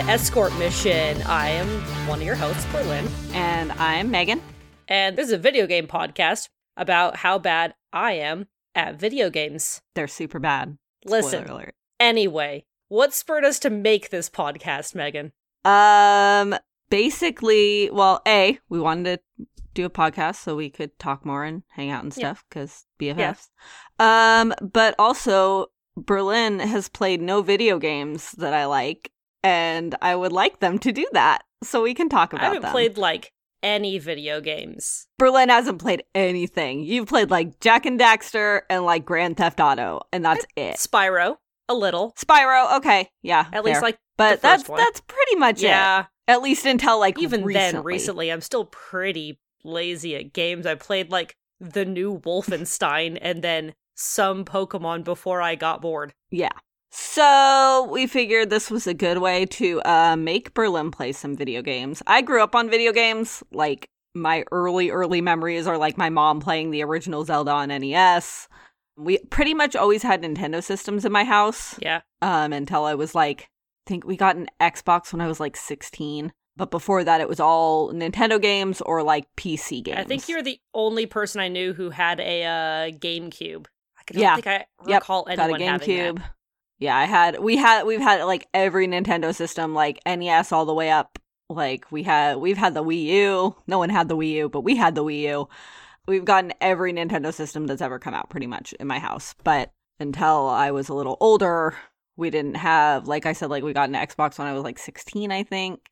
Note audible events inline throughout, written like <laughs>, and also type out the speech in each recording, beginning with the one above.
to Escort Mission. I am one of your hosts, Berlin, And I'm Megan. and this is a video game podcast about how bad I am at video games. They're super bad. Listen, Spoiler alert. anyway, what spurred us to make this podcast, Megan? Um, basically, well, A, we wanted to do a podcast so we could talk more and hang out and stuff because BFFs. Um, but also, Berlin has played no video games that I like, and I would like them to do that so we can talk about it. I haven't them. played like any video games. Berlin hasn't played anything. You've played like Jak and Daxter and like Grand Theft Auto, and that's it. Spyro, a little. Spyro, okay, yeah, At least like but that's one. that's pretty much it. yeah. At least until like Even recently. then, recently, I'm still pretty lazy at games. I played like the new Wolfenstein and then some Pokemon before I got bored. Yeah. So we figured this was a good way to uh, make Berlin play some video games. I grew up on video games. Like my early, early memories are like my mom playing the original Zelda on NES. We pretty much always had Nintendo systems in my house Yeah. um, until I was like, I think we got an Xbox when I was like 16. But before that, it was all Nintendo games or like PC games. I think you're the only person I knew who had a uh, GameCube. I don't Yeah. think I Yep. recall got a anyone having GameCube. that. Yeah, I had we had we've had like every Nintendo system, like NES all the way up. Like we had we've had the Wii U. No one had the Wii U, but we had the Wii U. We've gotten every Nintendo system that's ever come out pretty much in my house. But until I was a little older, we didn't have like I said, like we got an Xbox when I was like sixteen, I think.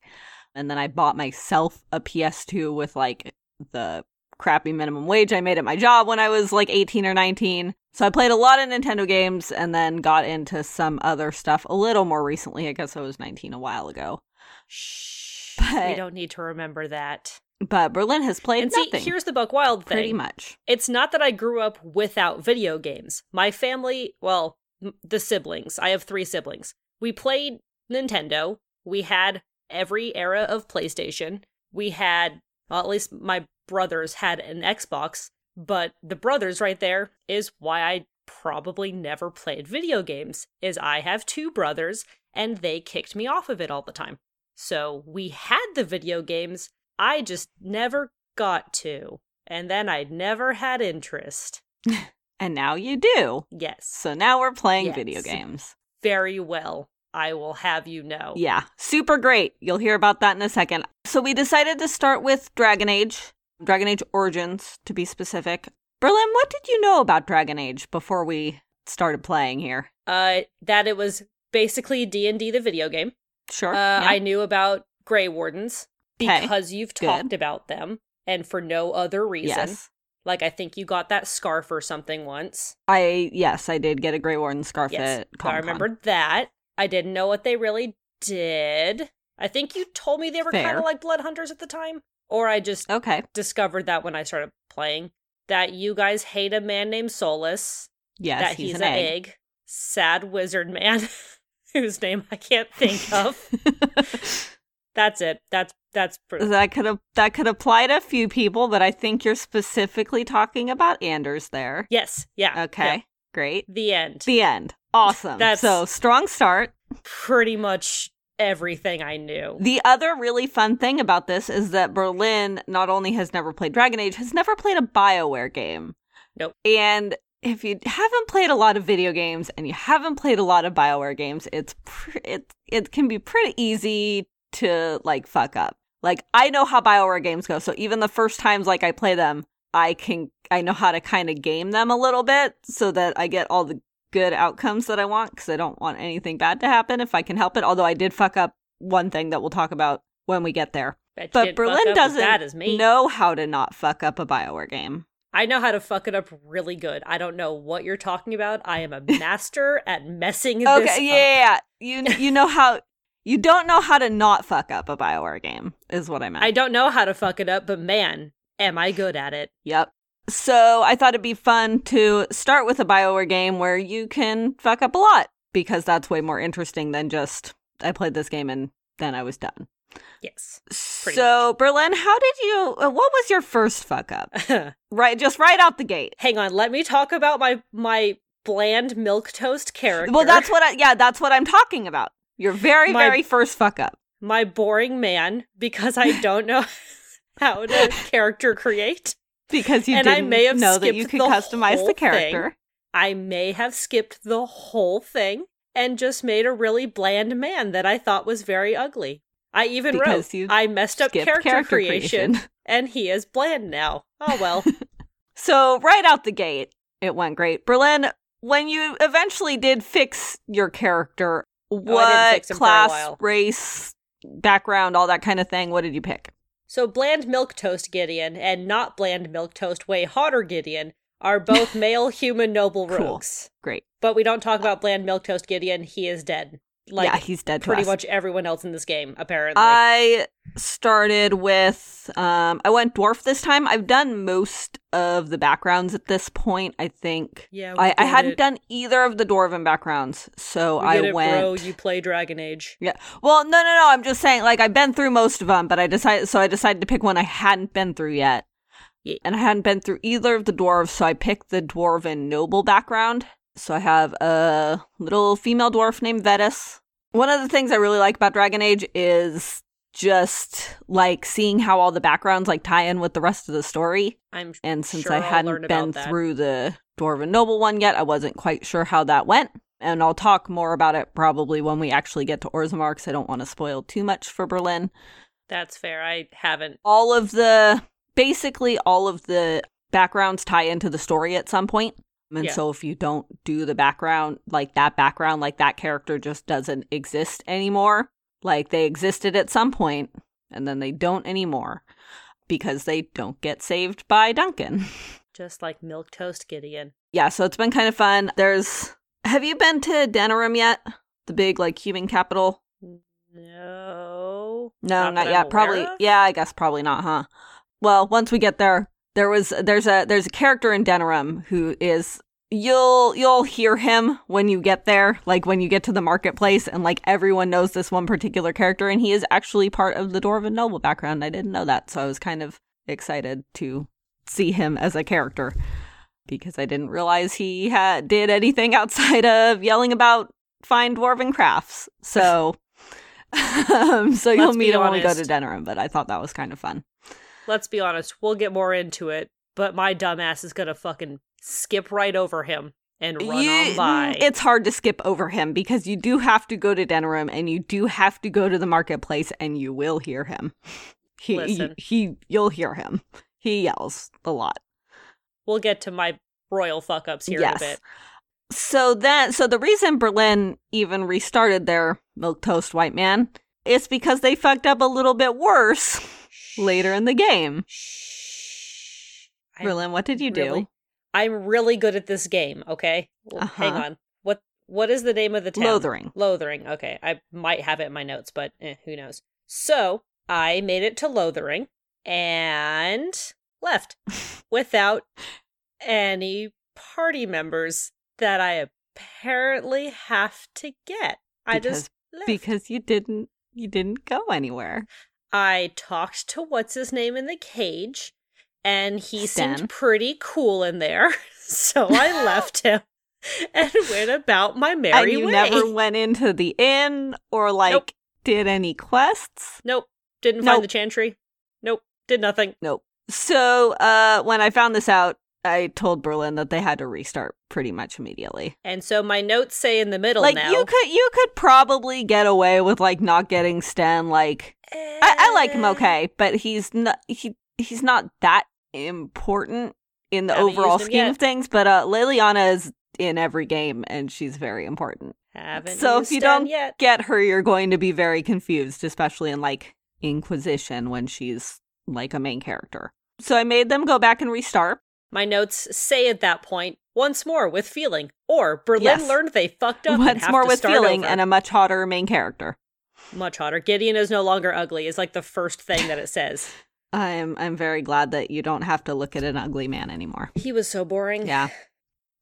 And then I bought myself a PS2 with like the crappy minimum wage I made at my job when I was like 18 or 19. So I played a lot of Nintendo games and then got into some other stuff a little more recently. I guess I was 19 a while ago. Shh. we don't need to remember that. But Berlin has played and see, here's the buck wild thing. pretty much. It's not that I grew up without video games. My family, well, the siblings, I have three siblings. We played Nintendo. We had every era of PlayStation. We had, well, at least my brothers had an Xbox, but the brothers right there is why I probably never played video games is I have two brothers and they kicked me off of it all the time. So we had the video games, I just never got to. And then I never had interest. <laughs> And now you do. Yes. So now we're playing Yes. video games. Very well. I will have you know. Yeah, super great. You'll hear about that in a second. So we decided to start with Dragon Age, Dragon Age Origins to be specific. Berlin, what did you know about Dragon Age before we started playing here? Uh that it was basically D&D the video game. Sure. Uh yeah. I knew about Grey Wardens because you've Good. talked about them and for no other reason. Yes. Like I think you got that scarf or something once. I yes, I did get a Grey Warden scarf yes. at I remembered that. I didn't know what they really did. I think you told me they were kind of like blood hunters at the time or I just Okay. discovered that when I started playing that you guys hate a man named Solas, Yes, that he's, he's, an an egg. egg. sad wizard man <laughs> whose name I can't think of. <laughs> That's it. That's that's pr- that could have that could apply to a few people, but I think you're specifically talking about Anders there. yes, yeah. Okay. yeah. Great. The end. The end. Awesome. That's- so strong start. Pretty much everything I knew. The other really fun thing about this is that Berlin not only has never played Dragon Age, has never played a BioWare game. Nope. And if you haven't played a lot of video games and you haven't played a lot of BioWare games, it's pr- it it can be pretty easy to like fuck up. Like I know how BioWare games go, so even the first times like I play them, I can I know how to kind of game them a little bit so that I get all the good outcomes that I want because I don't want anything bad to happen if I can help it. Although I did fuck up one thing that we'll talk about when we get there. Bet But Berlin doesn't as me. know how to not fuck up a BioWare game. I know how to fuck it up really good. I don't know what you're talking about. I am a <laughs> master at messing this Okay, up. yeah, yeah, yeah. You you know how you don't know how to not fuck up a BioWare game is what I meant. I don't know how to fuck it up, but man, am I good at it. Yep. So I thought it'd be fun to start with a BioWare game where you can fuck up a lot because that's way more interesting than just I played this game and then I was done. Yes. So Berlin, how did you? uh, What was your first fuck up? <laughs> Right, just right out the gate. Hang on, let me talk about my my bland milk toast character. Well, that's what I. Yeah, that's what I'm talking about. Your very, My- very first fuck up. My boring man because I don't know <laughs> how to <laughs> character create. Because you And didn't may have know that you could the customize the character. I may have skipped the whole thing and just made a really bland man that I thought was very ugly. I even Because wrote, I messed up Skipped character, creation, and he is bland now. Oh well. <laughs> So right out the gate, it went great. Berlin, when you eventually did fix your character, oh, what fix him for class, race, background, all that kind of thing, what did you pick? So bland milk toast Gideon and not bland milk toast way hotter Gideon are both <laughs> male human noble Cool. rogues. Great. But we don't talk about bland milk toast Gideon. He is dead. Like yeah, he's dead pretty much everyone else in this game, apparently. I started with um I went dwarf this time. I've done most of the backgrounds at this point, I think. yeah, I, I hadn't it. done either of the dwarven backgrounds, so We I it, went. bro. You play Dragon Age. Yeah. Well, no, no, no. I'm just saying, like, I've been through most of them, but I decided, so I decided to pick one I hadn't been through yet. Yeah. And I hadn't been through either of the dwarves, so I picked the dwarven noble background. So I have a little female dwarf named Vetus. One of the things I really like about Dragon Age is just like seeing how all the backgrounds like tie in with the rest of the story. I'm And since Sure, I hadn't been through the Dwarven Noble one yet, I wasn't quite sure how that went. And I'll talk more about it probably when we actually get to Orzammar because I don't want to spoil too much for Berlin. That's fair. I haven't. All of the, basically, all of the backgrounds tie into the story at some point. And Yeah. so if you don't do the background, like that background, like that character just doesn't exist anymore. Like they existed at some point, and then they don't anymore because they don't get saved by Duncan. <laughs> Just like milk toast Gideon. yeah, so it's been kind of fun. There's have you been to Denerim yet? The big like human capital? No. No, Not not, yet. Probably of? yeah, I guess probably not, huh? Well, once we get there, there was there's a there's a character in Denerim who is you'll you'll hear him when you get there, like when you get to the marketplace and like everyone knows this one particular character and he is actually part of the Dwarven Noble background. I didn't know that, so I was kind of excited to see him as a character because I didn't realize he had did anything outside of yelling about fine dwarven crafts. So <laughs> um, so you'll Let's be meet him when we go to. Denerim, but I thought that was kind of fun. Let's be honest. We'll get more into it, but my dumbass is gonna fucking skip right over him and run You- on mm, by. It's hard to skip over him because you do have to go to Denerim and you do have to go to the marketplace and you will hear him. <laughs> He, Listen. he, he you'll hear him. He yells a lot. we'll get to my royal fuck ups here yes. in a bit. So that so the reason Berlin even restarted their milk toast white man is because they fucked up a little bit worse <laughs> later in the game. Shh. I'm Berlin, what did you really- do? I'm really good at this game. Okay, Well, hang Uh-huh. on. What What is the name of the town? Lothering. Lothering. Okay, I might have it in my notes, but eh, who knows? So I made it to Lothering and left <laughs> without any party members that I apparently have to get. I just left. Because you didn't you didn't go anywhere. I talked to what's his name in the cage, and he Sten. seemed pretty cool in there. <laughs> So I <laughs> left him and went about my merry and you way. never went into the inn or like Nope. did any quests. Nope. Didn't Nope. find the chantry. Nope. Did nothing. Nope. So uh when I found this out, I told Berlin that they had to restart pretty much immediately. And so my notes say in the middle like now. you could you could probably get away with like not getting Sten like I, I like him Eh, okay, but he's not he he's not that important in the Haven't overall scheme yet. of things. But uh Leliana is in every game and she's very important. Haven't So if you don't yet. Get her, you're going to be very confused, especially in like Inquisition when she's like a main character. So I made them go back and restart. My notes say at that point once more with feeling, or Berlin Yes. learned they fucked up. and Once more with feeling over. and a much hotter main character. much hotter. Gideon is no longer ugly. Is like the first thing that it says. <laughs> I'm I'm very glad that you don't have to look at an ugly man anymore. He was so boring. Yeah.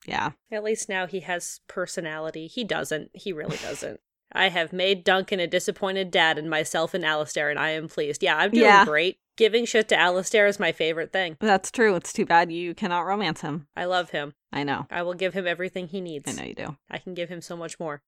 Yeah. At least now he has personality. He doesn't. He really doesn't. I have made Duncan a disappointed dad and myself and Alistair, and I am pleased. Yeah, I'm doing Yeah. great. Giving shit to Alistair is my favorite thing. That's true. It's too bad you cannot romance him. I love him. I know. I will give him everything he needs. I know you do. I can give him so much more.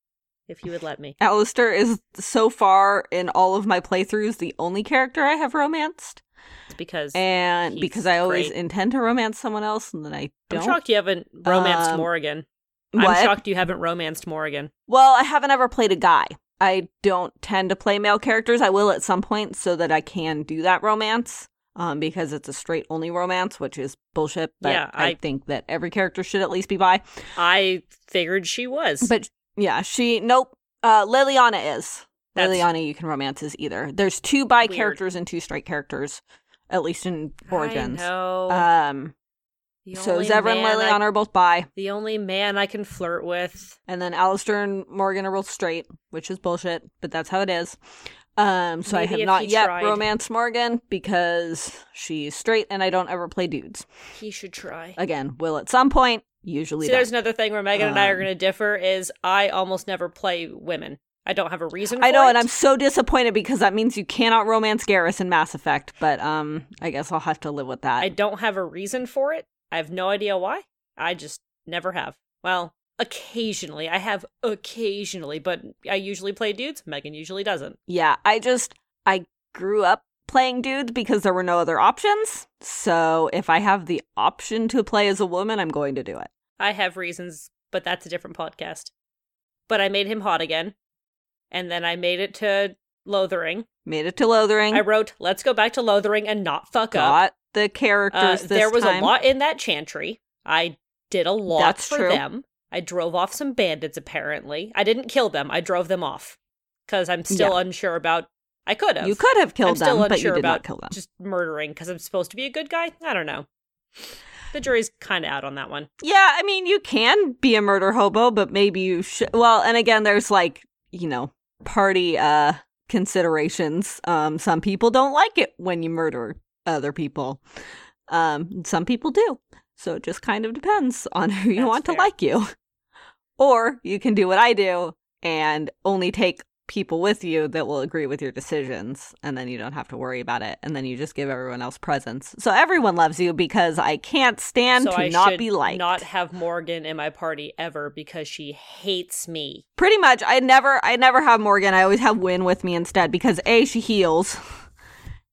if you would let me. <sighs> Alistair is so far in all of my playthroughs the only character I have romanced. It's because And because I always great. intend to romance someone else and then I don't. I'm shocked you haven't romanced Um, Morrigan. What? I'm shocked you haven't romanced Morrigan. Well, I haven't ever played a guy. I don't tend to play male characters. I will at some point so that I can do that romance. Um, because it's a straight only romance, which is bullshit. But Yeah, I, I- think that every character should at least be bi. I figured she was. But yeah, she nope. Uh Leliana is. That's- Leliana you can romance is either. There's two bi Weird. characters and two straight characters, at least in Origins. I know. Um so Zevra and man I- are both bi. the only man I can flirt with. And then Alistair and Morrigan are both straight, which is bullshit, but that's how it is. Um, so I have not yet tried. romanced Morrigan because she's straight and I don't ever play dudes. He should try. Again, will at some point, usually See, don't. there's another thing where Megan and I are Um, going to differ. Is I almost never play women. I don't have a reason. I know, it. and I'm so disappointed because that means you cannot romance Garrus in Mass Effect, but um, I guess I'll have to live with that. I don't have a reason for it. I have no idea why. I just never have. Well, occasionally. I have occasionally, but I usually play dudes. Megan usually doesn't. Yeah, I just I grew up playing dudes because there were no other options. So if I have the option to play as a woman, I'm going to do it. I have reasons, but that's a different podcast. But I made him hot again. And then I made it to Lothering. Made it to Lothering. I wrote, let's go back to Lothering and not fuck up. got the Uh, characters this there was time. a lot in that chantry. I did a lot That's for true. them. I drove off some bandits, apparently. I didn't kill them, I drove them off. Because I'm still unsure about. I could have. You could have I'm killed still them, but unsure you did about not kill them. just murdering because I'm supposed to be a good guy. I don't know. The jury's kind of out on that one. Yeah, I mean, you can be a murder hobo, but maybe you should. Well, and again, there's like, you know, party uh considerations. Um, some people don't like it when you murder other people. Um, some people do. So it just kind of depends on <laughs> who you That's want fair. to like you. Or you can do what I do and only take people with you that will agree with your decisions and then you don't have to worry about it and then you just give everyone else presents so everyone loves you because i can't stand so to I not be liked not have Morrigan in my party ever because she hates me. pretty much i never i never have morrigan i always have wynne with me instead because a she heals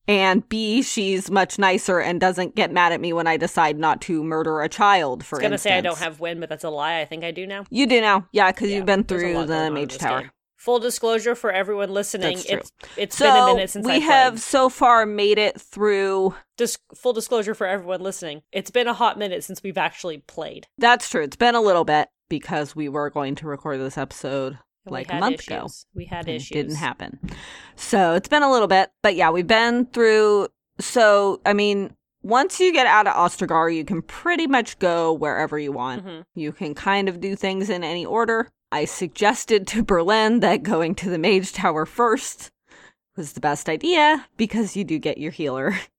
and b she's much nicer and doesn't get mad at me when i decide not to murder a child for I was gonna say I don't have Wynne, but that's a lie. I think I do now. you do now yeah because Yeah, you've been through the mage tower game. Full disclosure for everyone listening, it's it's so been a minute since we I have played. so far made it through Dis- full disclosure for everyone listening, it's been a hot minute since we've actually played. that's true it's been a little bit because we were going to record this episode And like a month issues. ago We had issues. It didn't happen. So it's been a little bit, but yeah, we've been through. So I mean, once you get out of Ostagar, you can pretty much go wherever you want. hmm You can kind of do things in any order. I suggested to Berlin that going to the Mage Tower first was the best idea because you do get your healer. <laughs>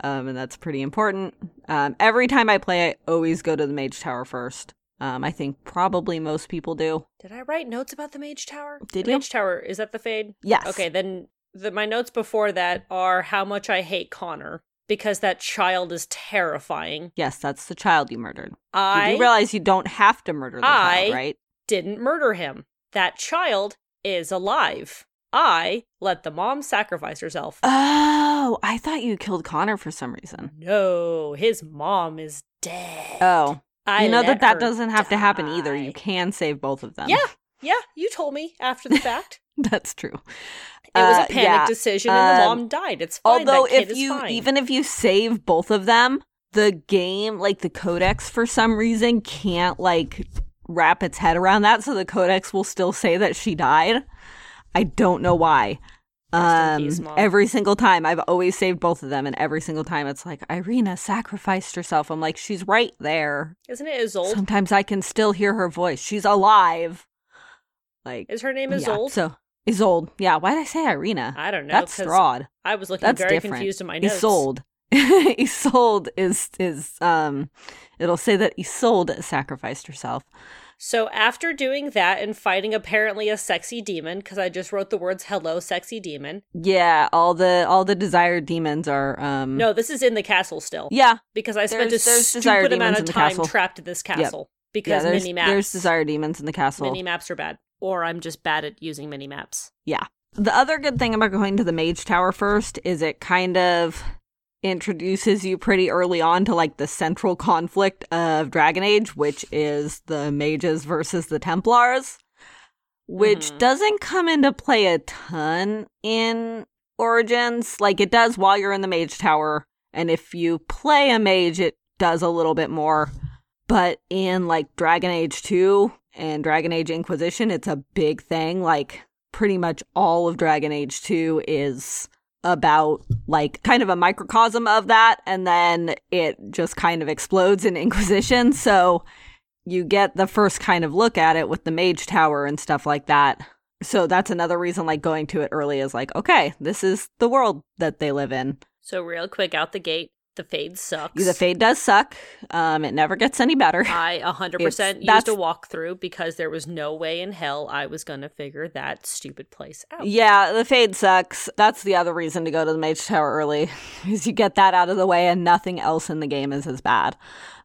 Um, and that's pretty important. Um, every time I play, I always go to the Mage Tower first. Um, I think probably most people do. Did I write notes about the Mage Tower? Did the you? Mage Tower is that the fade? Yes. Okay, then the, my notes before that are how much I hate Connor because that child is terrifying. Yes, that's the child you murdered. I you do realize you don't have to murder the I- child, right? Didn't murder him. That child is alive. I let the mom sacrifice herself. Oh, I thought you killed Connor for some reason. no, his mom is dead. Oh, I you know that that doesn't have to happen either. You can save both of them. Yeah, yeah, you told me after the fact. <laughs> that's true. It was Uh, a panic yeah. decision, and the Um, mom died. It's fine. Although if you fine. even if you save both of them, the game like the codex for some reason can't like wrap its head around that, so the codex will still say that she died. I don't know why. Um, every single time I've always saved both of them, and every single time it's like Irina sacrificed herself. I'm like, she's right there. isn't it Isolde? Sometimes I can still hear her voice. She's alive. Like Is her name yeah, So Isolde. Yeah. Why did I say Irina? I don't know. That's Strahd. I was looking That's very different. confused in my notes. Isolde. <laughs> Isolde is is um it'll say that Isolde sacrificed herself. So after doing that and fighting apparently a sexy demon, because I just wrote the words "Hello, sexy demon." Yeah, all the all the desired demons are um No, this is in the castle still. Yeah, because I spent There's- a there's stupid amount of time trapped in this castle yeah, because there's mini maps. there's desired demons in the castle. Mini maps are bad. or I'm just bad at using mini maps. Yeah. The other good thing about going to the Mage Tower first is it kind of introduces you pretty early on to like the central conflict of Dragon Age, which is the mages versus the Templars, which Mhm. doesn't come into play a ton in Origins. Like it does while you're in the Mage Tower, and if you play a mage, it does a little bit more. But in like Dragon Age 2 and Dragon Age Inquisition, it's a big thing. Like pretty much all of Dragon Age 2 is about like kind of a microcosm of that and then it just kind of explodes in <laughs> Inquisition. So you get the first kind of look at it with the Mage Tower and stuff like that. So that's another reason like going to it early is like, okay, this is the world that they live in. So real quick out the gate, the fade sucks. The fade does suck. Um it never gets any better. <laughs> I 100% It's- used that's- a walkthrough because there was no way in hell I was going to figure that stupid place out. Yeah, the fade sucks. That's the other reason to go to the Mage Tower early, <laughs> is you get that out of the way and nothing else in the game is as bad.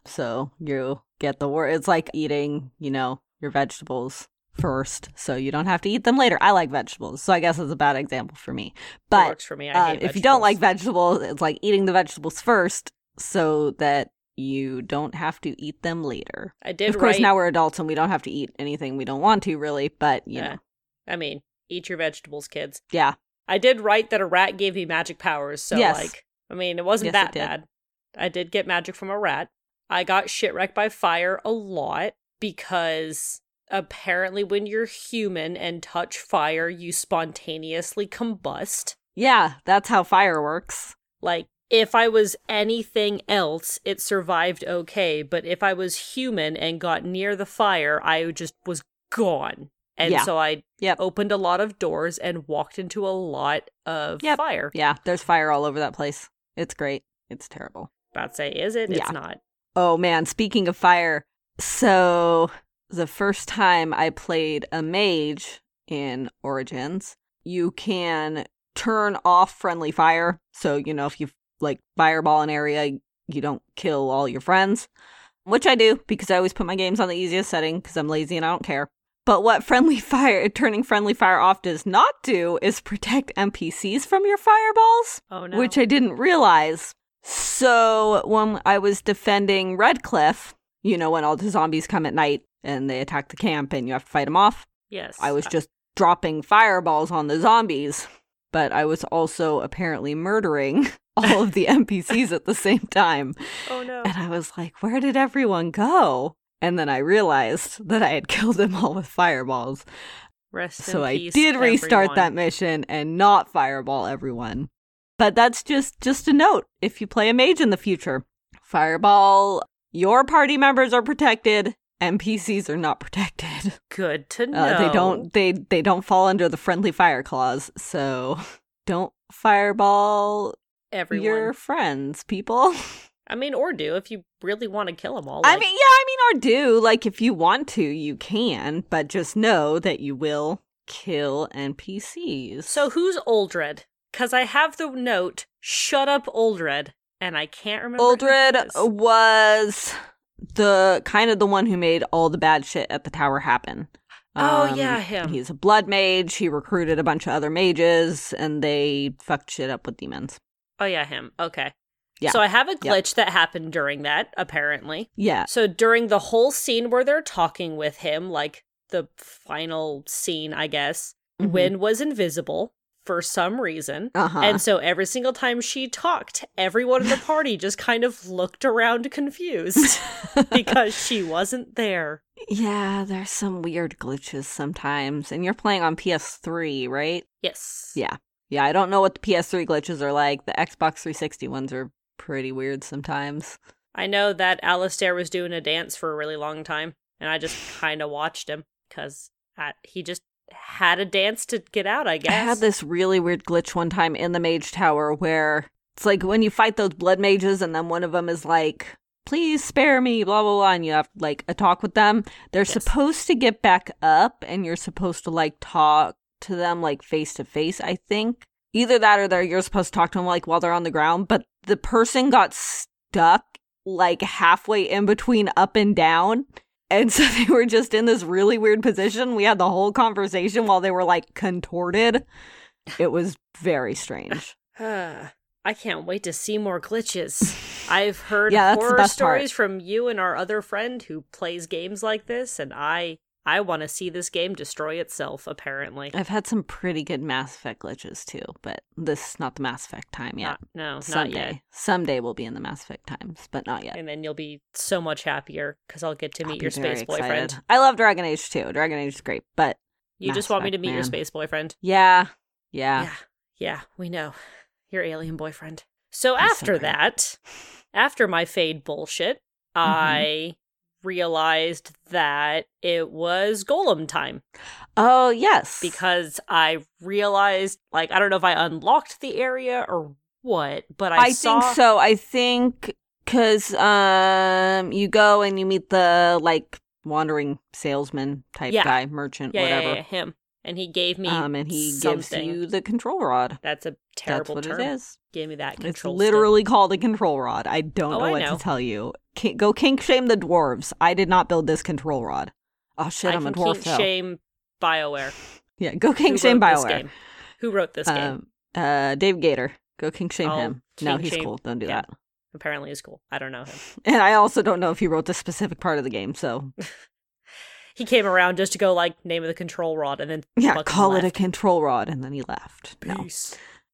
So you get the word. It's like eating, you know, your vegetables first, so you don't have to eat them later. I like vegetables, so I guess it's a bad example for me. It But works for me. I uh, if you don't like vegetables. it's like eating the vegetables first, so that you don't have to eat them later. I did of course, write- now we're adults and we don't have to eat anything we don't want to, really. But you Yeah. know, I mean, eat your vegetables, kids. yeah. I did write that a rat gave me magic powers, so Yes. like, I mean, it wasn't Yes, that did. bad. I did get magic from a rat. I got shit wrecked by fire a lot because apparently when you're human and touch fire, you spontaneously combust. Yeah, that's how fire works. Like, if I was anything else, it survived okay, but if I was human and got near the fire, I just was gone. And Yeah. so I Yep. opened a lot of doors and walked into a lot of Yep. fire. Yeah, there's fire all over that place. It's great. It's terrible. About to say, is it? Yeah. It's not. Oh man, speaking of fire, so the first time I played a mage in Origins, you can turn off friendly fire. So, you know, if you like fireball an area, you don't kill all your friends, which I do because I always put my games on the easiest setting because I'm lazy and I don't care. But what <laughs> friendly fire, turning friendly fire off does not do is protect NPCs from your fireballs Oh no. which I didn't realize. So when I was defending Redcliffe, you know, when all the zombies come at night and they attack the camp and you have to fight them off, yes. I was uh, just dropping fireballs on the zombies, but I was also apparently murdering <laughs> all of the NPCs at the same time. <laughs> Oh no. And I was like, where did everyone go? And then I realized that I had <laughs> killed them all with fireballs. Rest in So I peace, did restart that mission and not fireball everyone. But that's just just a note if you play a mage in the future. Fireball your party members are protected, NPCs are not protected. Good to know. Uh, they don't they they don't fall under the friendly fire clause. So <laughs> don't fireball Everyone. your friends, people. <laughs> I mean, or do if you really want to kill them all. I mean, yeah, I mean, or do like if you want to, you can, but just know that you will kill NPCs. So who's Uldred? Because I have the note, shut up, Uldred, and I can't remember. Uldred was the kind of the one who made all the bad shit at the tower happen. Oh, Um, yeah, him. He's a blood mage. He recruited a bunch of other mages, and they fucked shit up with demons. Oh, yeah, him. Okay. Yeah. So I have a glitch that happened during that, apparently. Yeah, So during the whole scene where they're talking with him, like the final scene, I guess, Mhm. Wynne was invisible for some reason. uh huh. And so every single time she talked, everyone in the party just kind of looked around confused <laughs> because she wasn't there. yeah, there's some weird glitches sometimes, and you're playing on PS3, right? Yes. Yeah, yeah. I don't know what the PS3 glitches are like. The Xbox 360 ones are pretty weird sometimes. I know that Alistair was doing a dance for a really long time, and I just kind of watched him because he just had a dance to get out, I guess. I had this really weird glitch one time in the mage tower where it's like when you fight those blood mages and then one of them is like, please spare me, blah, blah, blah, and you have like a talk with them. They're Yes. supposed to get back up and you're supposed to like talk to them like face to face, I think. Either that or they're, you're supposed to talk to them like while they're on the ground, but the person got stuck like halfway in between up and down And so they were just in this really weird position. We had the whole conversation while they were like contorted. It was very strange. <sighs> I can't wait to see more glitches. <laughs> I've heard Yeah, horror best part. stories from you and our other friend who plays games like this, and I I want to see this game destroy itself. Apparently, I've had some pretty good Mass Effect glitches too, but this is not the Mass Effect time yet. Not- no, not Someday. yet. Someday we'll be in the Mass Effect times, but not yet. And then you'll be so much happier because I'll get to I'll meet your space boyfriend. excited. I love Dragon Age too. Dragon Age is great, but You Mass just want me to Effect, meet your space boyfriend. yeah, yeah. yeah, yeah, we know your alien boyfriend. So so after great. that, after my fade bullshit, Mm-hmm. I realized that it was Golem time Oh yes, because I realized, like, I don't know if I unlocked the area or what, but I, I saw. think so. I think because um, you go and you meet the like wandering salesman type Yeah. guy, merchant, Yeah, yeah, whatever. yeah, him, and he gave me um, and he something. gives you the control rod. That's a terrible That's what term. it is. Give me that It's stick. literally called a control rod. I don't Oh, know I what know. to tell you. Go kink shame the dwarves. I did not build this control rod. Oh shit, I I'm a dwarf kink though. shame Bioware. <laughs> Yeah, go Who kink shame wrote this Bioware. Who wrote this game? Um, uh, Dave Gaider. Go kink shame I'll him. No, he's shame cool. Don't do him. that. Apparently, he's cool. I don't know him. <laughs> And I also don't know if he wrote the specific part of the game. So <laughs> He came around just to go like name of the control rod and then yeah, call it a control rod, and then he left. No,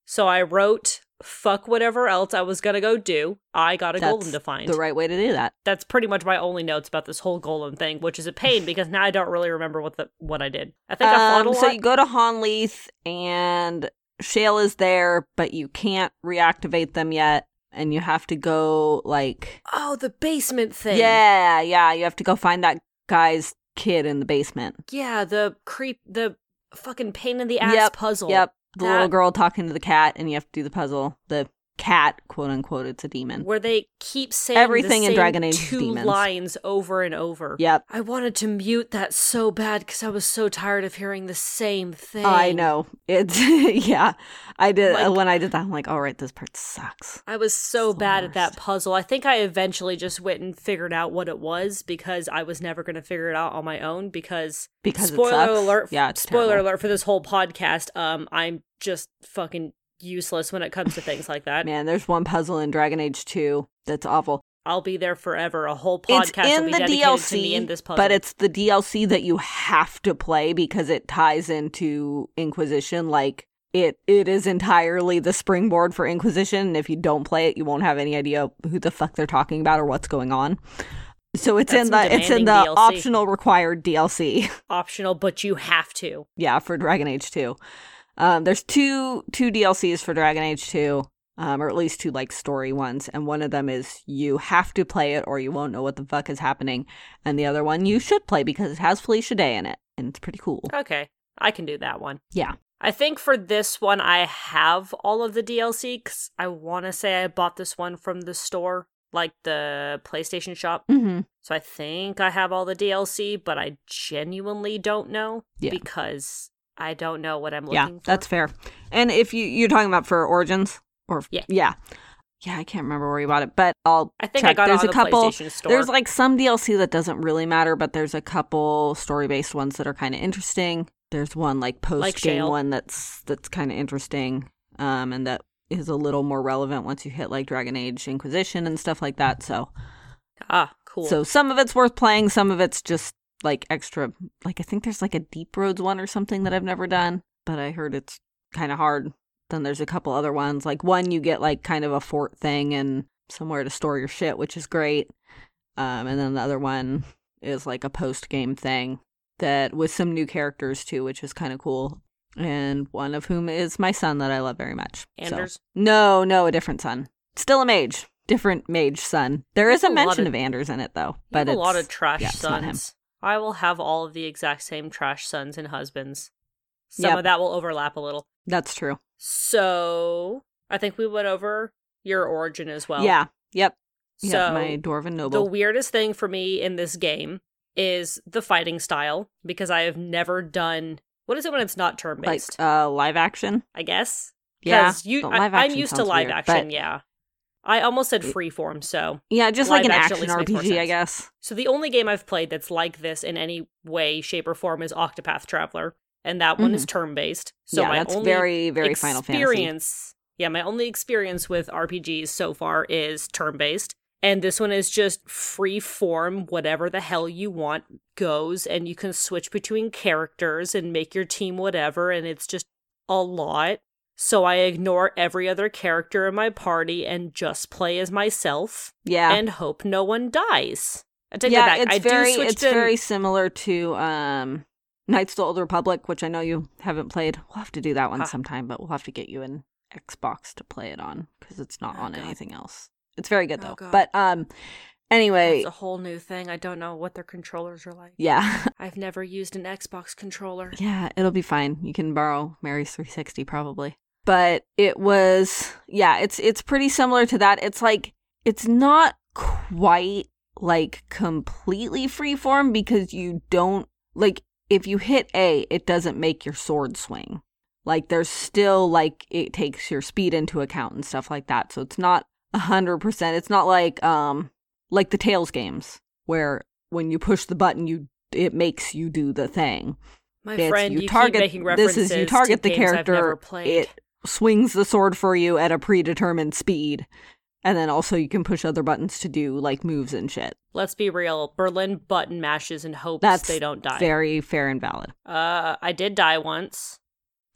So I wrote fuck whatever else I was gonna go do. I got a That's golem to find. the right way to do that. That's pretty much my only notes about this whole golem thing, which is a pain because now I don't really remember what the what I did. I think I fought a Um, lot. so you go to Honnleath, and Shale is there, but you can't reactivate them yet, and you have to go like oh, the basement thing. yeah, yeah, you have to go find that guy's kid in the basement. yeah. The creep. The fucking pain in the ass Yep, puzzle. Yep, the That- little girl talking to the cat, and you have to do the puzzle. The cat, quote unquote, it's a demon. Where they keep saying Everything in Dragon Age two demons. lines over and over. Yep. I wanted to mute that so bad because I was so tired of hearing the same thing. I know. It's <laughs> yeah. I did Like- when I did that. I'm like, all right, this part sucks. I was so bad at that puzzle. I think I eventually just went and figured out what it was because I was never going to figure it out on my own because Because spoiler alert Yeah, spoiler terrible. alert for this whole podcast um I'm just fucking useless when it comes to things like that. Man, there's one puzzle in Dragon Age 2 that's awful. I'll be there forever. A whole It's podcast will in be the dedicated DLC, to me in this puzzle. but it's the DLC that you have to play because it ties into Inquisition. Like it, it is entirely the springboard for Inquisition. And if you don't play it, you won't have any idea who the fuck they're talking about or what's going on. So it's That's in the it's in the DLC. optional required DLC. <laughs> optional, but you have to. yeah, for Dragon Age 2. Um, there's two two DLCs for Dragon Age 2, um, or at least two like story ones, and one of them is you have to play it or you won't know what the fuck is happening, and the other one you should play because it has Felicia Day in it, and it's pretty cool. Okay, I can do that one. Yeah. I think for this one, I have all of the DLC because I want to say I bought this one from the store, like the PlayStation shop. Mm-hmm. So I think I have all the DLC, but I genuinely don't know Yeah. because I don't know what I'm looking Yeah, for. that's fair. And if you you're talking about for Origins or Yeah. yeah, yeah, I can't remember where you bought it, but I'll I think check. I got there's a the couple. There's like some DLC that doesn't really matter, but there's a couple story based ones that are kind of interesting. There's one like post game Shale. one that's that's kind of interesting, um, and that is a little more relevant once you hit like Dragon Age Inquisition and stuff like that. So, ah, cool. so some of it's worth playing, some of it's just like extra. Like I think there's like a Deep Roads one or something that I've never done, but I heard it's kind of hard. Then there's a couple other ones. Like one, you get like kind of a fort thing and somewhere to store your shit, which is great. Um, and then the other one is like a post game thing that with some new characters too, which is kind of cool. And one of whom is my son that I love very much. So- Anders? No, no, a different son. Still a mage. Different mage son. There is a a mention of- of Anders in it though. But a lot of trash yeah, it's not him. sons. I will have all of the exact same trash sons and husbands. Some Yep. of that will overlap a little. That's true. So I think we went over your origin as well. yeah. Yep. So yep. My dwarven noble. the weirdest thing for me in this game is the fighting style because I have never done. What is it when it's not turn like based? uh live action. I guess. Yeah, you, I, I'm used to live weird, action. Yeah. I almost said freeform, so Yeah, just like an action action at least makes more RPG, I guess. So the only game I've played that's like this in any way, shape, or form is Octopath Traveler, and that one is turn based. So Mm-hmm. yeah, my that's only very, very Final Fantasy. experience, yeah, my only experience with RPGs so far is turn based, and this one is just free form. Whatever the hell you want goes, and you can switch between characters and make your team whatever, and it's just a lot. So I ignore every other character in my party and just play as myself Yeah. and hope no one dies. I take yeah, that back. it's I very it's to very similar to um Knights of the Old Republic, which I know you haven't played. We'll have to do that one Ah. sometime, but we'll have to get you an Xbox to play it on because it's not Oh, on God. anything else. It's very good Oh, though. God. but um anyway, It's a whole new thing. I don't know what their controllers are like. yeah. <laughs> I've never used an Xbox controller. Yeah, it'll be fine. You can borrow Mary's 360 probably. But it was yeah, it's it's pretty similar to that. It's like it's not quite like completely freeform because you don't like if you hit A, it doesn't make your sword swing. Like there's still like it takes your speed into account and stuff like that. So it's not a hundred percent. It's not like um like the Tales games where when you push the button you it makes you do the thing My It's friend, you you, target- keep making this references is you target the games I've never character, played. it swings the sword for you at a predetermined speed and then also you can push other buttons to do like moves and shit Let's be real. Berlin button mashes and hopes That's they don't die. very fair and valid Uh, I did die once,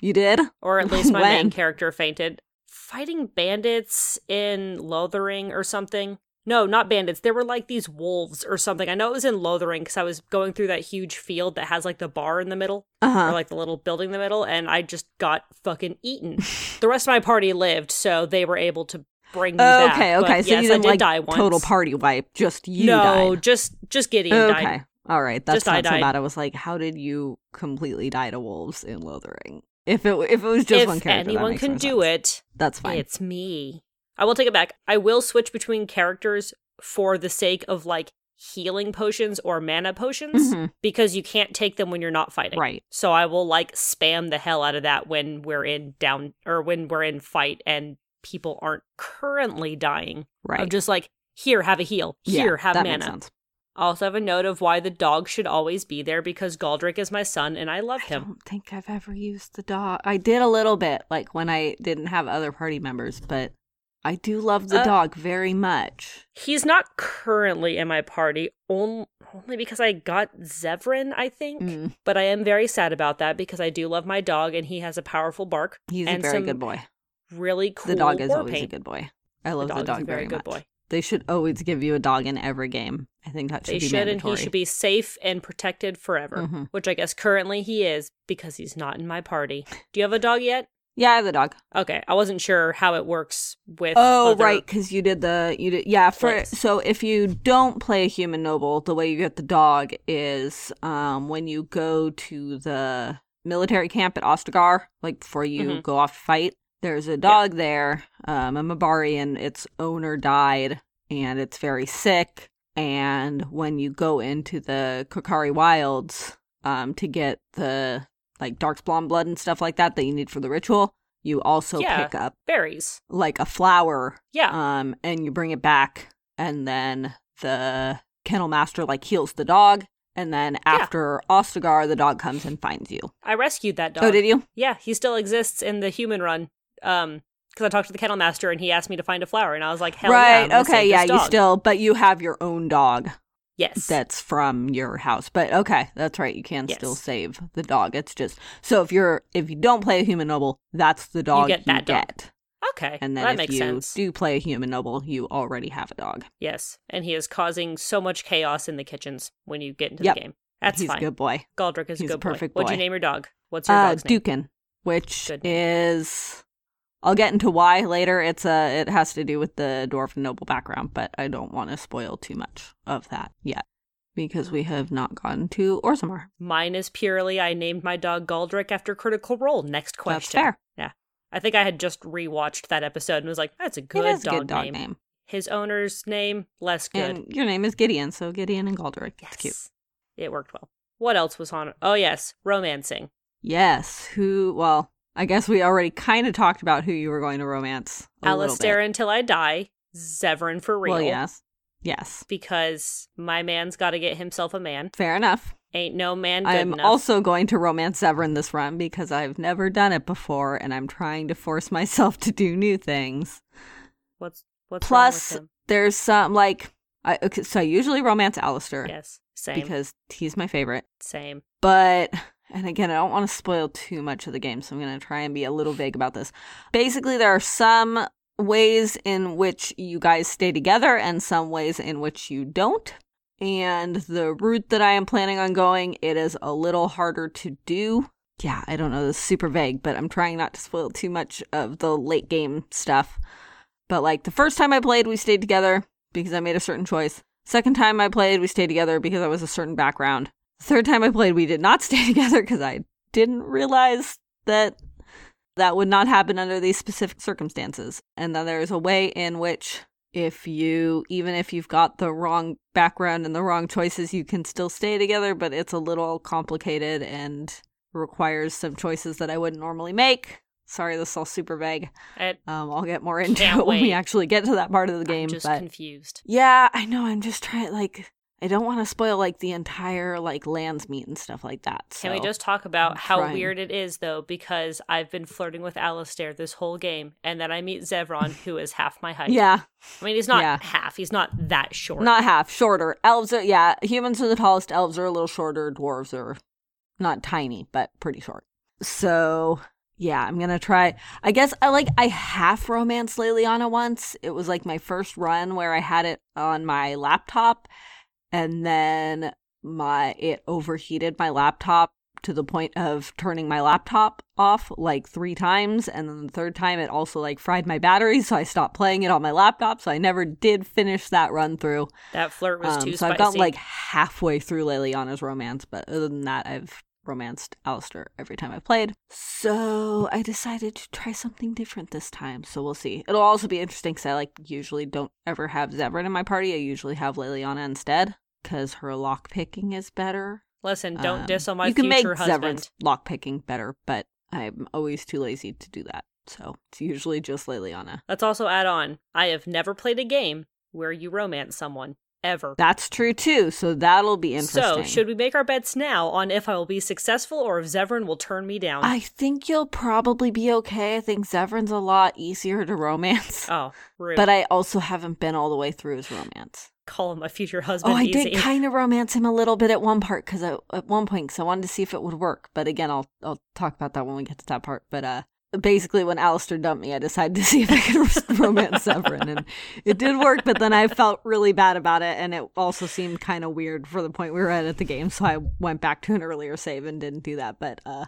you did or at <laughs> least my main character fainted. Fighting bandits in Lothering or something. No, not bandits. There were like these wolves or something. I know it was in Lothering because I was going through that huge field that has like the bar in the middle. uh-huh or like the little building in the middle, and I just got fucking eaten. the rest of my party lived, so they were able to bring me back. okay but okay so yes, you I didn't did like die once. total party wipe just you no, died just just Gideon okay died. all right that's Just I not so died. bad i was like how did you completely die to wolves in lothering if it if it was just if one character anyone can do sense. it, that's fine it's me. I will take it back. I will switch between characters for the sake of like healing potions or mana potions Mhm. because you can't take them when you're not fighting. right So I will like spam the hell out of that when we're in down or when we're in fight and people aren't currently dying. right I'm just like, here, have a heal. Yeah, Here, have that makes mana. sense. I also have a note of why the dog should always be there because Galdrick is my son and I love him. I don't think I've ever used the dog. I did a little bit, like when I didn't have other party members, but I do love the Uh, dog very much. He's not currently in my party, on- only because I got Zevran, I think. Mm, But I am very sad about that because I do love my dog and he has a powerful bark. he's a very good boy. Really cool the dog is always a good boy. I love the the dog, dog, is a very very, good much. boy. They should always give you a dog in every game. I think that should They be should, and he should be safe and protected forever, Mhm. which I guess currently he is because he's not in my party. Do you have a dog yet? Yeah, I have the dog. Okay, I wasn't sure how it works with. Oh, other- right, because you did the you did yeah. For Place. so if you don't play a human noble, the way you get the dog is um when you go to the military camp at Ostagar, like before you Mhm. go off to fight. There's a dog there, um, a Mabari, and its owner died, and it's very sick. And when you go into the Korcari Wilds, um, to get the like Darkspawn blood and stuff like that that you need for the ritual, you also Yeah. pick up berries. like a flower Yeah, um and you bring it back and then the kennel master like heals the dog and then after ostagar the dog comes and finds you I rescued that dog. oh did you Yeah, he still exists in the human run. Um, because I talked to the kennel master and he asked me to find a flower, and I was like, hell yeah, right gonna okay yeah you still but you have your own dog yes. that's from your house but okay that's right you can still save the dog it's just so if you're if you don't play a human noble that's the dog you get that dog. get. okay, and then that if makes you sense. do play a human noble you already have a dog Yes, and he is causing so much chaos in the kitchens when you get into Yep. the game. That's he's fine. a good boy Galdrick is He's a a good boy. perfect What'd you name your dog? What's your uh dog's name? Dukin, which Good. is I'll get into why later. It's a it has to do with the dwarf and noble background, but I don't want to spoil too much of that yet because we have not gotten to Orzammar. Mine is purely I named my dog Galdrick after Critical Role. Next question. That's fair. Yeah. I think I had just rewatched that episode and was like, that's a good, it is dog, a good dog name. name. His owner's name, less good. And your name is Gideon, so Gideon and Galdrick. It's cute. Yes. It worked well. What else was on? Oh, yes. Romancing. Yes. Who? Well, I guess we already kind of talked about who you were going to romance. A Alistair bit. until I die. Zevran for real. Well, yes. Yes. Because my man's got to get himself a man. Fair enough. Ain't no man good I'm enough. also going to romance Zevran this run because I've never done it before and I'm trying to force <laughs> myself to do new things. what's what's Plus, wrong with him? there's some like I okay, so I usually romance Alistair Yes, same, because he's my favorite. same. But and again, I don't want to spoil too much of the game, so I'm going to try and be a little vague about this. Basically, there are some ways in which you guys stay together and some ways in which you don't. And the route that I am planning on going, it is a little harder to do. Yeah, I don't know, this is super vague, but I'm trying not to spoil too much of the late game stuff. But like the first time I played, we stayed together because I made a certain choice. Second time I played, we stayed together because I was a certain background. Third time I played, we did not <laughs> stay together because I didn't realize that that would not happen under these specific circumstances. And then there's a way in which, if you, even if you've got the wrong background and the wrong choices, you can still stay together, but it's a little complicated and requires some choices that I wouldn't normally make. Sorry, this is all super vague. Um, I'll get more into it when we actually get to that part of the game. I'm just but confused. yeah, I know. I'm just trying. Like, I don't want to spoil like the entire like Landsmeet and stuff like that. Can we just talk about how weird it is, though? Because I've been flirting with Alistair this whole game, and then I meet Zevran, <laughs> who is half my height. Yeah, I mean, he's not yeah. half. He's not that short. not half, shorter. Elves are yeah. Humans are the tallest. Elves are a little shorter. Dwarves are not tiny, but pretty short. So yeah, I'm gonna try. I guess I like I half romanced Leliana once. It was like my first run where I had it on my laptop, and then my it overheated my laptop to the point of turning my laptop off like three times and then the third time it also like fried my battery so i stopped playing it on my laptop so i never did finish that run through that flirt was um, too so. I've gotten like halfway through Leliana's romance, but other than that, I've romanced Alistair every time I've played. So I decided to try something different this time. So we'll see. It'll also be interesting because I like usually don't ever have Zevran in my party. I usually have Leliana instead because her lock picking is better. Listen, don't Um, diss on my you can make future husband. Zevran's lock picking better, but I'm always too lazy to do that. So it's usually just Leliana. Let's also add on I have never played a game where you romance someone, ever. That's true too. So that'll be interesting. So, should we make our bets now on if I will be successful or if Zevran will turn me down? I think you'll probably be okay. I think Zevran's a lot easier to romance. oh, <laughs> rude. But I also haven't been all the way through his romance. Call him my future husband. Oh. I easy. did kind of romance him a little bit at one part because at one point, because I wanted to see if it would work. But again, I'll I'll talk about that when we get to that part. But uh, basically, when Alistair dumped me, I decided to <laughs> see if I could romance Zevran, and it did work. But then I felt really bad about it, and it also seemed kind of weird for the point we were at at the game. So I went back to an earlier save and didn't do that. But uh,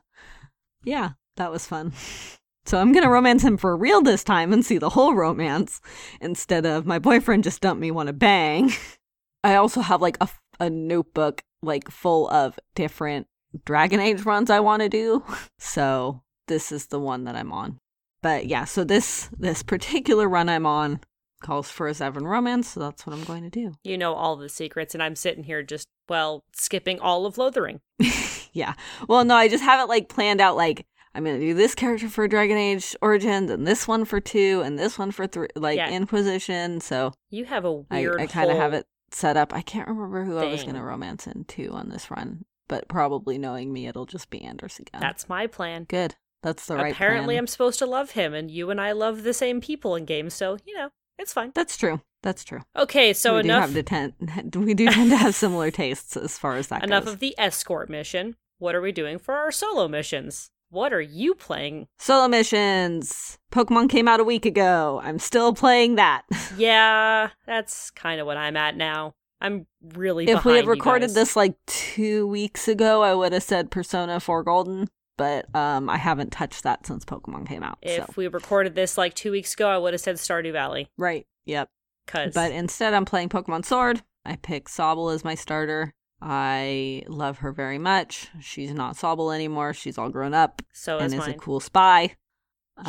yeah, that was fun. <laughs> So I'm gonna romance him for real this time and see the whole romance instead of my boyfriend just dumped me wanna bang. <laughs> I also have like a, a notebook like full of different Dragon Age runs I want to do. <laughs> So this is the one that I'm on. But yeah, so this this particular run I'm on calls for a Zevran romance, so that's what I'm going to do. You know all the secrets, and I'm sitting here just, well, skipping all of Lothering. <laughs> yeah. Well, no, I just have it like planned out like I'm going to do this character for Dragon Age Origins and this one for 2 and this one for 3 like Yeah. Inquisition, so You have a I, weird I kind of have it set up. I can't remember who I was going to romance in 2 on this run, but probably knowing me it'll just be Anders again. That's my plan. good. That's the right Apparently, plan. I'm supposed to love him, and you and I love the same people in games, so, you know, it's fine. That's true. That's true. Okay, so we enough do have to tend, <laughs> we do tend to have similar tastes as far as that <laughs> enough goes. Enough of the escort mission. What are we doing for our solo missions? What are you playing? Solo missions. Pokemon came out a week ago. I'm still playing that. <laughs> Yeah, that's kind of what I'm at now. I'm really if we had recorded this like two weeks ago, I would have said Persona 4 Golden, but um, I haven't touched that since Pokemon came out. If so. we recorded this like two weeks ago, I would have said Stardew Valley. Right. Yep. Cause But instead, I'm playing Pokemon Sword. I pick Sobble as my starter. I love her very much. She's not Sobble anymore. She's all grown up so and is is a cool spy.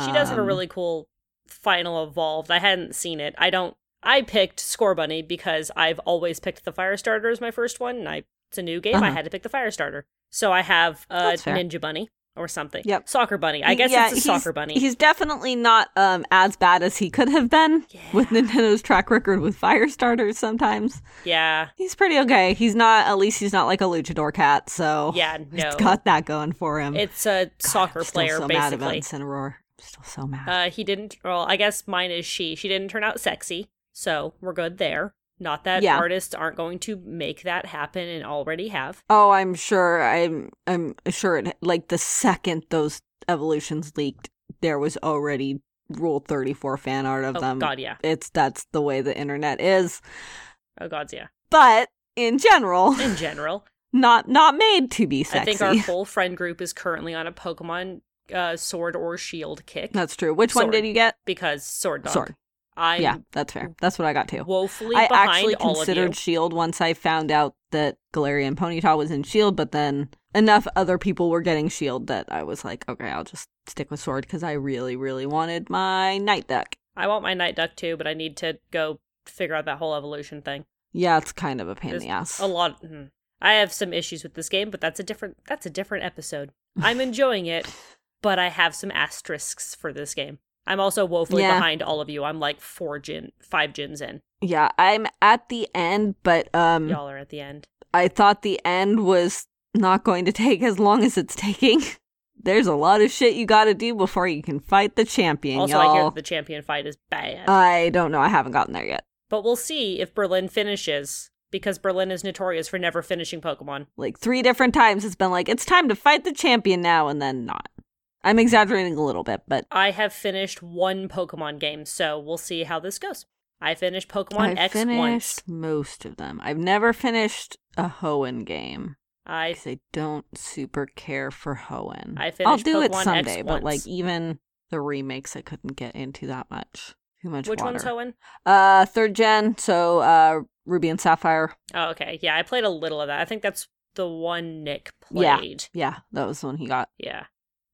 She does have a Um, really cool final evolved. I hadn't seen it. I don't. I picked Scorbunny because I've always picked the fire starter as my first one. And I it's a new game. I Uh-huh. had to pick the fire starter. So I have fair. Ninja Bunny, or something. Yep. Soccer bunny. I guess Yeah, it's a soccer bunny. He's definitely not um as bad as he could have been with Yeah. Nintendo's track record with fire starters sometimes. yeah. He's pretty okay. He's not at least he's not like a luchador cat, so Yeah, no. he's got that going for him. It's a God, soccer I'm still player, so mad about Incineroar. I'm still so mad. Uh, he didn't. Well, I guess mine is she. She didn't turn out sexy, so we're good there. Not that Yeah. artists aren't going to make that happen and already have. oh, I'm sure. I'm I'm sure. It, like the second those evolutions leaked, there was already Rule 34 fan art of Oh them. God, yeah. It's that's the way the internet is. Oh gods, yeah. But in general, In general, <laughs> not not made to be sexy. I think our whole friend group is currently on a Pokemon uh, Sword or Shield kick That's true. Which one did you get? because Sword Dog. Sword. I'm yeah, that's fair. That's what I got too. woefully I behind actually all of you. considered Shield once I found out that Galarian Ponyta was in Shield, but then enough other people were getting Shield that I was like, okay, I'll just stick with Sword because I really, really wanted my Night Duck. I want my Night Duck too, but I need to go figure out that whole evolution thing. Yeah, it's kind of a pain in the ass. A lot. mhm. I have some issues with this game, but that's a different. That's a different episode. I'm <laughs> enjoying it, but I have some asterisks for this game. I'm also woefully Yeah. behind all of you. I'm like four gin, five gins in. Yeah, I'm at the end, but um, Y'all are at the end. I thought the end was not going to take as long as it's taking. <laughs> There's a lot of shit you got to do before you can fight the champion, Also, I hear y'all. that the champion fight is bad, I don't know. I haven't gotten there yet. but we'll see if Berlin finishes because Berlin is notorious for never finishing Pokemon. Like three different times, it's been like it's time to fight the champion now, and then not. I'm exaggerating a little bit, but I have finished one Pokemon game, so we'll see how this goes. I finished Pokemon I X finished once. most of them. I've never finished a Hoenn game I I don't super care for Hoenn. I I'll finished do it Pokemon X someday, but like even the remakes, I couldn't get into that much. Too much which water. one's Hoenn? Uh, third gen, so uh, Ruby and Sapphire. Oh, okay. Yeah, I played a little of that. I think that's the one Nick Yeah. played. Yeah, that was the one he got. Yeah.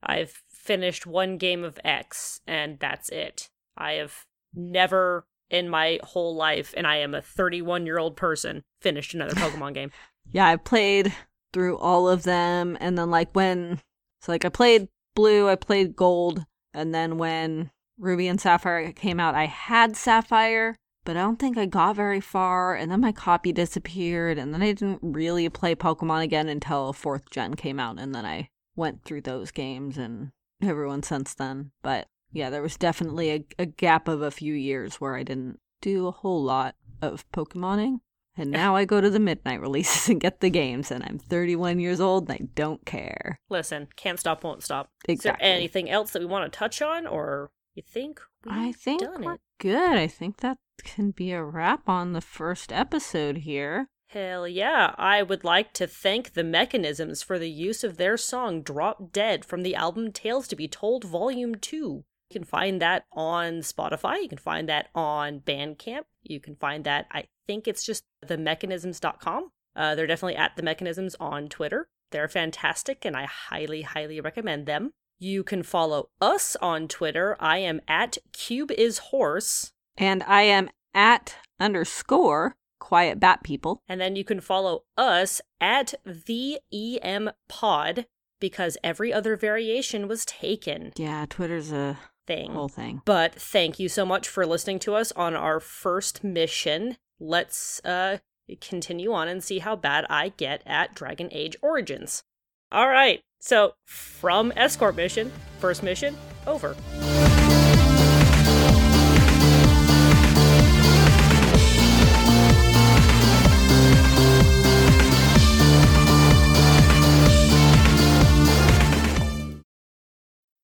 I've finished one game of X, and that's it. I have never in my whole life, and I am a 31 year old person, finished another <laughs> Pokemon game. Yeah, I've played through all of them, and then like when, so like I played Blue, I played Gold, and then when Ruby and Sapphire came out, I had Sapphire, but I don't think I got very far, and then my copy disappeared, and then I didn't really play Pokemon again until fourth gen came out, and then I went through those games and everyone since then. But yeah, there was definitely a, a gap of a few years where I didn't do a whole lot of Pokemoning. And eh. now I go to the midnight releases <laughs> and get the games, and I'm 31 years old and I don't care. Listen, can't stop, won't stop. Exactly. Is there anything else that we want to touch on, or you think we've I think done we're it? good. I think that can be a wrap on the first episode here. Hell yeah. I would like to thank the Mechanisms for the use of their song Drop Dead from the album Tales to Be Told Volume 2. You can find that on Spotify. You can find that on Bandcamp. You can find that, I think it's just themechanisms.com. Uh, they're definitely at the Mechanisms on Twitter. They're fantastic and I highly, highly recommend them. You can follow us on Twitter. I am at Cube is Horse. And I am at underscore quiet bat people. And then you can follow us at the EM Pod because every other variation was taken. Yeah, Twitter's a Thing. whole thing. But thank you so much for listening to us on our first mission. Let's uh continue on and see how bad I get at Dragon Age Origins. All right. So, from escort mission, first mission over.